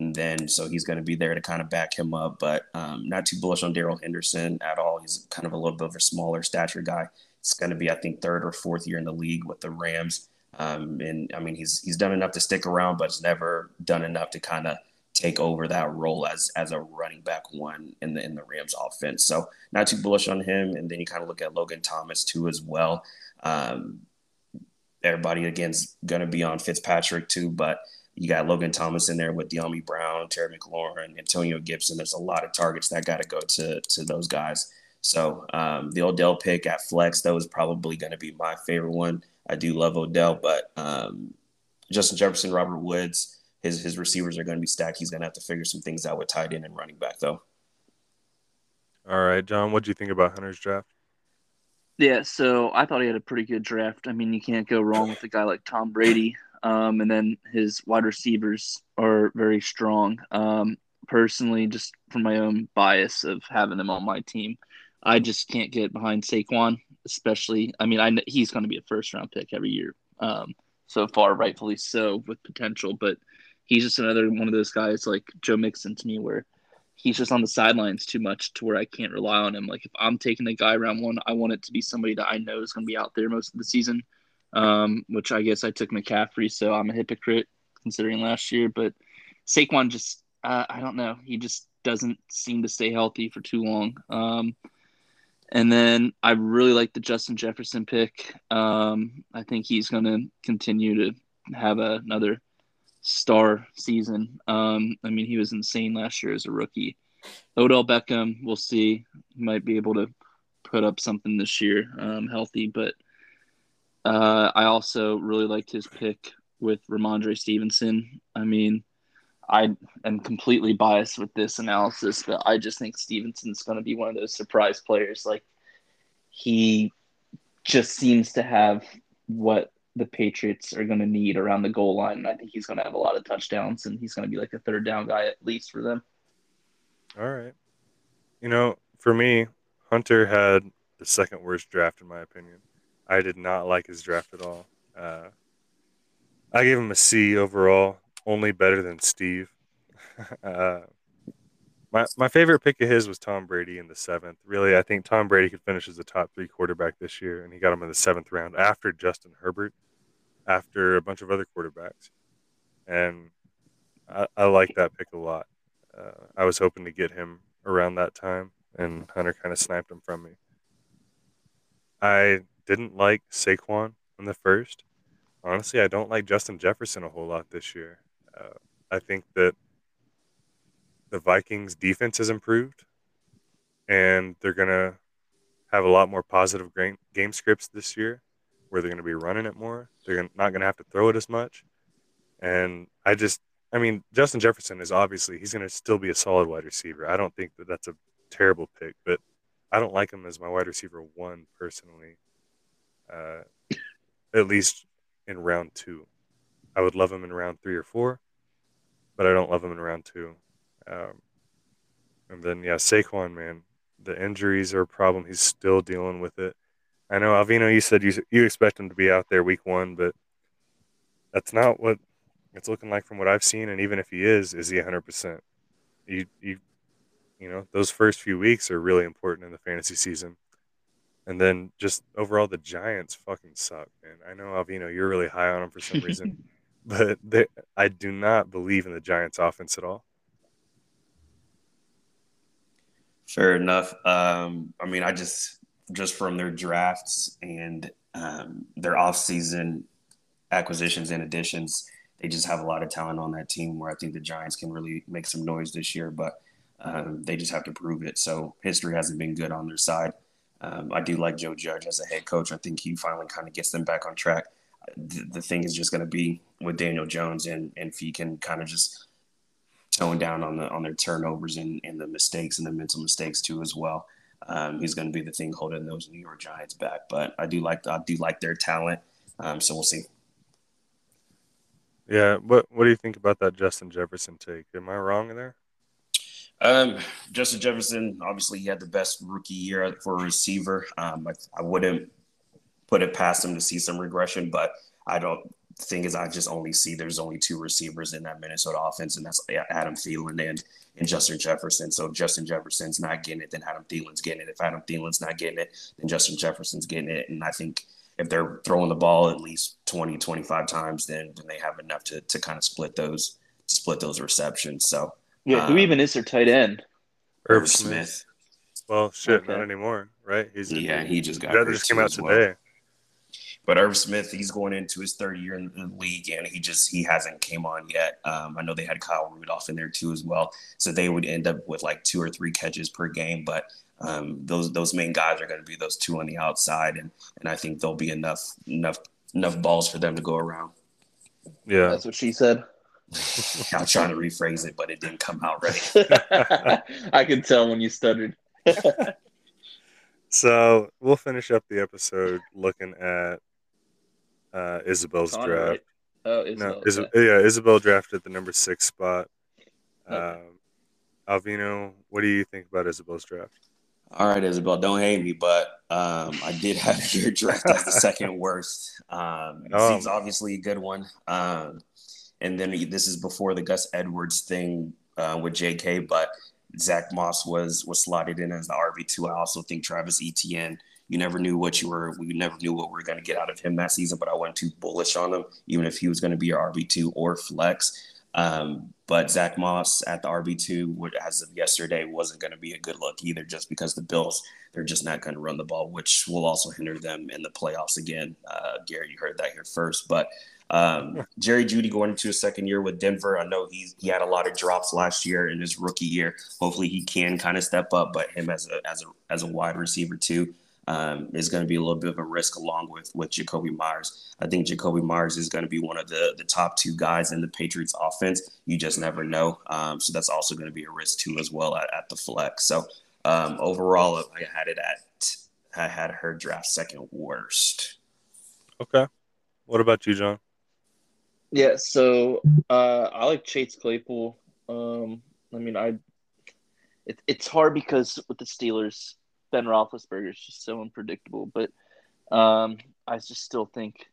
and then so he's going to be there to kind of back him up. But um, not too bullish on Darrell Henderson at all. He's kind of a little bit of a smaller stature guy. It's going to be, I think, third or fourth year in the league with the Rams. Um, and I mean, he's he's done enough to stick around, but he's never done enough to kind of take over that role as as a running back one in the in the Rams offense. So not too bullish on him. And then you kind of look at Logan Thomas too as well. Um, everybody again's going to be on Fitzpatrick too, but you got Logan Thomas in there with Dyami Brown, Terry McLaurin, Antonio Gibson. There's a lot of targets that got to go to to those guys. So um, the Odell pick at flex, that was probably going to be my favorite one. I do love Odell, but um, Justin Jefferson, Robert Woods, his his receivers are going to be stacked. He's going to have to figure some things out with tight end and running back, though. All right, John, what do you think about Hunter's draft? Yeah, so I thought he had a pretty good draft. I mean, you can't go wrong with a guy like Tom Brady. Um, and then his wide receivers are very strong. Um, personally, just from my own bias of having them on my team, I just can't get behind Saquon, especially. I mean, I he's going to be a first round pick every year. Um, so far, rightfully so, with potential. But he's just another one of those guys like Joe Mixon to me, where he's just on the sidelines too much to where I can't rely on him. Like if I'm taking a guy round one, I want it to be somebody that I know is going to be out there most of the season um, which I guess I took McCaffrey, so I'm a hypocrite considering last year. But Saquon just, uh, I don't know, he just doesn't seem to stay healthy for too long. Um, and then I really like the Justin Jefferson pick. Um, I think he's going to continue to have a, another star season. Um, I mean, he was insane last year as a rookie. Odell Beckham, we'll see. He might be able to put up something this year, um, healthy, but – uh, I also really liked his pick with Rhamondre Stevenson. I mean, I am completely biased with this analysis, but I just think Stevenson's going to be one of those surprise players. Like, he just seems to have what the Patriots are going to need around the goal line. And I think he's going to have a lot of touchdowns and he's going to be like a third down guy at least for them. All right. You know, for me, Hunter had the second worst draft, in my opinion. I did not like his draft at all. Uh, I gave him a C overall, only better than Steve. (laughs) uh, my my favorite pick of his was Tom Brady in the seventh. Really, I think Tom Brady could finish as the top three quarterback this year, and he got him in the seventh round after Justin Herbert, after a bunch of other quarterbacks, and I, I like that pick a lot. Uh, I was hoping to get him around that time, and Hunter kind of sniped him from me. I didn't like Saquon in the first. Honestly, I don't like Justin Jefferson a whole lot this year. Uh, I think that the Vikings defense has improved and they're going to have a lot more positive game, game scripts this year where they're going to be running it more. They're not going to have to throw it as much. And I just, I mean, Justin Jefferson is obviously, he's going to still be a solid wide receiver. I don't think that that's a terrible pick, but I don't like him as my wide receiver one personally uh, at least in round two. I would love him in round three or four, but I don't love him in round two. Um, and then yeah, Saquon, man, the injuries are a problem. He's still dealing with it. I know Alvino, you said you you expect him to be out there week one, but that's not what it's looking like from what I've seen. And even if he is, is he 100? percent You you you know those first few weeks are really important in the fantasy season. And then just overall, the Giants fucking suck, man. I know Alvino, you're really high on them for some reason, (laughs) but they, I do not believe in the Giants' offense at all. Fair enough. Um, I mean, I just just from their drafts and um, their offseason acquisitions and additions, they just have a lot of talent on that team. Where I think the Giants can really make some noise this year, but um, they just have to prove it. So history hasn't been good on their side. Um, I do like Joe Judge as a head coach. I think he finally kind of gets them back on track. The, the thing is just going to be with Daniel Jones and, and if he can kind of just tone down on the on their turnovers and, and the mistakes and the mental mistakes too as well. Um, he's going to be the thing holding those New York Giants back. But I do like I do like their talent. Um, so we'll see. Yeah, what what do you think about that Justin Jefferson take? Am I wrong there? Um, Justin Jefferson, obviously, he had the best rookie year for a receiver. Um, I, I wouldn't put it past him to see some regression, but I don't. The thing is, I just only see there's only two receivers in that Minnesota offense, and that's Adam Thielen and and Justin Jefferson. So Justin Jefferson's not getting it, then Adam Thielen's getting it. If Adam Thielen's not getting it, then Justin Jefferson's getting it. And I think if they're throwing the ball at least 20, 25 times, then then they have enough to to kind of split those split those receptions. So yeah, who um, even is their tight end? Irv Smith. Smith. Well, shit, okay. not anymore, right? He's yeah, he just got that just came out today. Well. But Irv Smith, he's going into his third year in the league, and he just he hasn't came on yet. Um, I know they had Kyle Rudolph in there too as well, so they would end up with like two or three catches per game. But um, those those main guys are going to be those two on the outside, and and I think there'll be enough enough enough balls for them to go around. Yeah, that's what she said. (laughs) I'm trying to rephrase it, but it didn't come out right. (laughs) I can tell when you stuttered. so we'll finish up the episode looking at uh, Isabel's Connor, draft. Right? Oh, Isabel. No, Is- yeah, Isabel drafted the number six spot. Okay. Um, Alvino, what do you think about Isabel's draft? All right, Isabel, don't hate me, but um, I did have your draft as the second worst. Um, it oh. seems obviously a good one. Um, and then this is before the Gus Edwards thing uh, with J.K. But Zack Moss was was slotted in as the RB two. I also think Travis Etienne. You never knew what you were. We never knew what we were going to get out of him that season. But I wasn't too bullish on him, even if he was going to be your RB two or flex. Um, but Zack Moss at the RB two, as of yesterday, wasn't going to be a good look either, just because the Bills they're just not going to run the ball, which will also hinder them in the playoffs again. Uh, Gary, you heard that here first, but um, Jerry Jeudy going into his second year with Denver. I know he he had a lot of drops last year in his rookie year. Hopefully he can kind of step up, but him as a as a as a wide receiver too um, is going to be a little bit of a risk along with with Jakobi Meyers. I think Jakobi Meyers is going to be one of the the top two guys in the Patriots offense. You just never know. Um, so that's also going to be a risk too as well at, at the flex. So um, overall, I had it at I had her draft second worst. Okay. What about you, John? Yeah, so uh, I like Chase Claypool. Um, I mean, I it, it's hard because with the Steelers, Ben Roethlisberger is just so unpredictable. But um, I just still think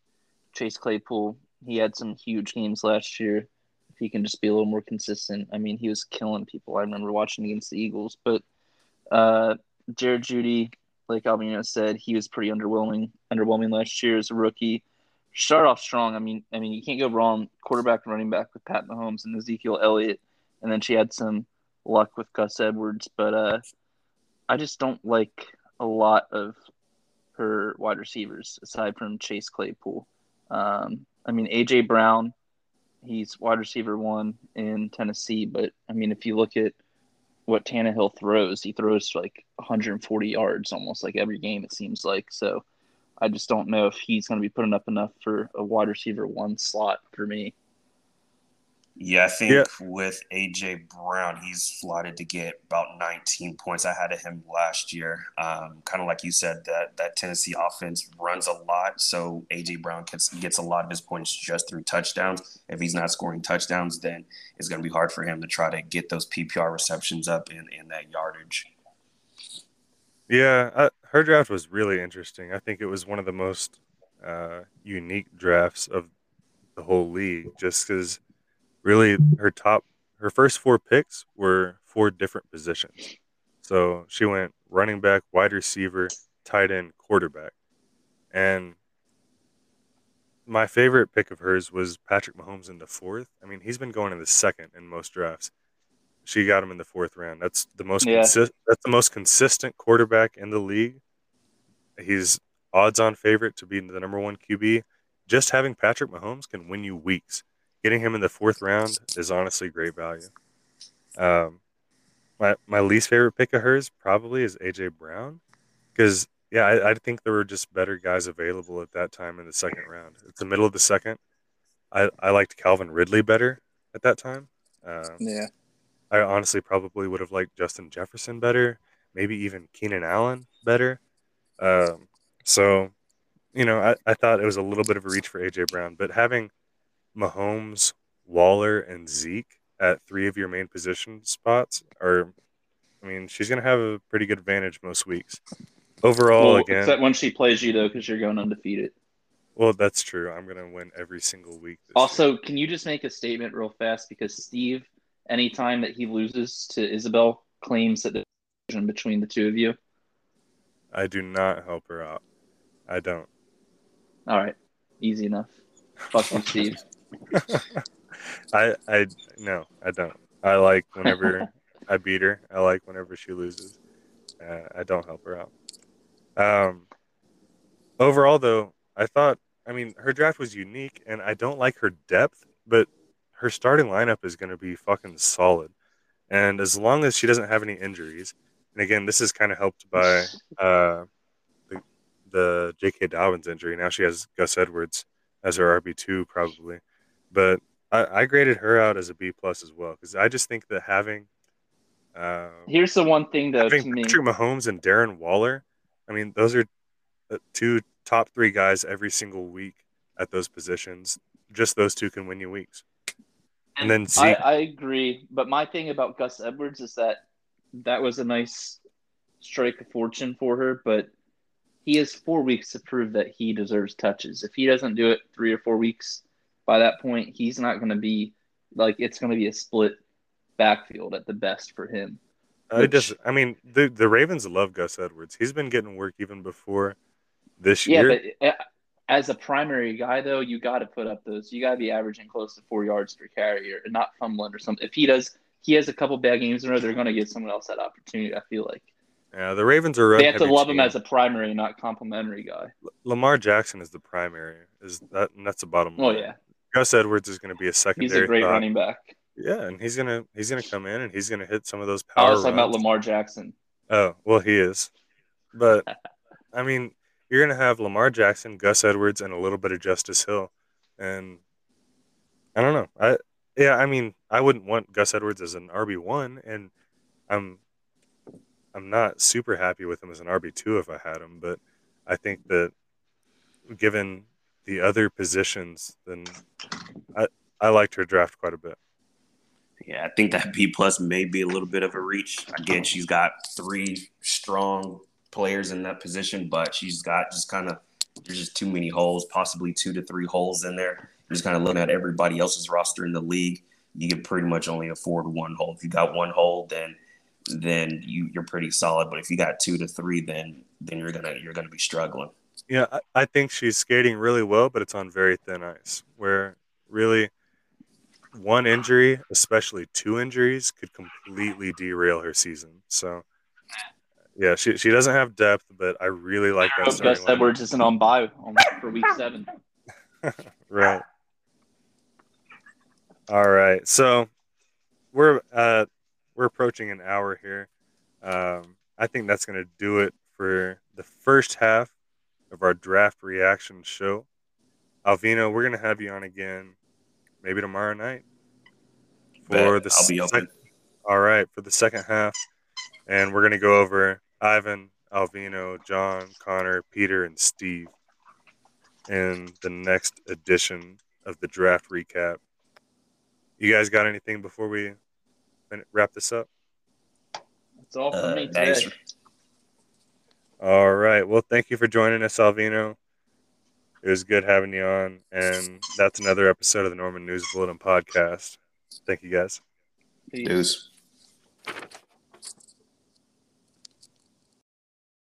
Chase Claypool. He had some huge games last year. If he can just be a little more consistent, I mean, he was killing people. I remember watching against the Eagles. But uh, Jared Jeudy, like Alvino said, he was pretty underwhelming. Underwhelming last year as a rookie start off strong. I mean, I mean, you can't go wrong quarterback running back with Pat Mahomes and Ezekiel Elliott, and then she had some luck with Gus Edwards. But uh, I just don't like a lot of her wide receivers aside from Chase Claypool. Um, I mean, AJ Brown, he's wide receiver one in Tennessee, but I mean, if you look at what Tannehill throws, he throws like 140 yards almost like every game. It seems like so. I just don't know if he's going to be putting up enough for a wide receiver one slot for me. Yeah, I think yeah. with AJ Brown, he's slotted to get about 19 points ahead of him last year. Um, kind of like you said, that that Tennessee offense runs a lot, so AJ Brown gets gets a lot of his points just through touchdowns. If he's not scoring touchdowns, then it's going to be hard for him to try to get those PPR receptions up in in that yardage. Yeah, I, her draft was really interesting. I think it was one of the most uh, unique drafts of the whole league, just because really her top, her first four picks were four different positions. So she went running back, wide receiver, tight end, quarterback, and my favorite pick of hers was Patrick Mahomes in the fourth. I mean, he's been going in the second in most drafts. She got him in the fourth round. That's the most Yeah. consi- that's the most consistent quarterback in the league. He's odds-on favorite to be the number one QB. Just having Patrick Mahomes can win you weeks. Getting him in the fourth round is honestly great value. Um, my my least favorite pick of hers probably is AJ Brown, because yeah, I, I think there were just better guys available at that time in the second round. It's the middle of the second. I, I liked Calvin Ridley better at that time. Um, Yeah. I honestly probably would have liked Justin Jefferson better, maybe even Keenan Allen better. Um, so, you know, I, I thought it was a little bit of a reach for AJ Brown, but having Mahomes, Waller, and Zeke at three of your main position spots are, I mean, she's going to have a pretty good advantage most weeks. Overall, Well, again, except when she plays you though, because you're going undefeated. well, that's true. I'm going to win every single week. Year. Also, can you just make a statement real fast? Because Steve, anytime that he loses to Isabel, claims that the division between the two of you. I do not help her out. I don't. All right, easy enough. Fuck you, Steve. (laughs) I I no, I don't. I like whenever (laughs) I beat her. I like whenever she loses. Uh, I don't help her out. Um, overall, though, I thought. I mean, her draft was unique, and I don't like her depth, but her starting lineup is going to be fucking solid. And as long as she doesn't have any injuries, and again, this is kind of helped by (laughs) uh, the, the J.K. Dobbins injury. Now she has Gus Edwards as her RB two probably, but I, I graded her out as a B plus as well because I just think that having uh, Here's the one thing though having to me. Patrick Mahomes and Darren Waller, I mean, those are uh, two top three guys every single week at those positions. Just those two can win you weeks. And then I, Zeke, I agree, but my thing about Gus Edwards is that that was a nice strike of fortune for her, but he has four weeks to prove that he deserves touches. If he doesn't do it three or four weeks, by that point, he's not going to be like it's going to be a split backfield at the best for him. I which- just, I mean, the the Ravens love Gus Edwards. He's been getting work even before this Yeah, year. but uh, as a primary guy, though, you got to put up those. You got to be averaging close to four yards per carry or not fumbling or something. If he does, he has a couple bad games in a row. They're going to give someone else that opportunity. I feel like yeah, the Ravens are. they have to love him as a primary, not complimentary guy. Lamar Jackson is the primary. Is that? And that's the bottom Oh yeah, Gus Edwards is going to be a secondary. he's a great thought. running back. Yeah, and he's gonna he's gonna come in and he's gonna hit some of those power. I was talking about. Lamar Jackson. Oh well, he is, but (laughs) I mean, you're gonna have Lamar Jackson, Gus Edwards, and a little bit of Justice Hill, and I don't know. I yeah, I mean, I wouldn't want Gus Edwards as an RB one, and I'm I'm not super happy with him as an RB two if I had him, but I think that given the other positions, then I I liked her draft quite a bit. Yeah, I think that B plus may be a little bit of a reach. Again, she's got three strong players in that position, but she's got just kind of there's just too many holes, possibly two to three holes in there. Just kind of looking at everybody else's roster in the league. You can pretty much only afford one hole. If you got one hole, then then you you're pretty solid. But if you got two to three, then then you're gonna you're gonna be struggling. Yeah, I think she's skating really well, but it's on very thin ice. Where really one injury, especially two injuries, could completely derail her season. So yeah, she she doesn't have depth, but I really like I that. hope Gus starting lineup. Edwards isn't on bye on, for week seven. (laughs) Right. All right. So we're uh we're approaching an hour here. Um, I think that's going to do it for the first half of our draft reaction show. Alvino, we're going to have you on again, maybe tomorrow night for Bet. the I'll be sec- open. all right, for the second half, and we're going to go over Ivan, Alvino, John, Connor, Peter, and Steve in the next edition of the draft recap. You guys got anything before we wrap this up? That's all for Uh, me thanks. today. All right. Well, thank you for joining us, Alvino. It was good having you on, and that's another episode of the Norman News Bulletin podcast. Thank you, guys. Peace. Deuce.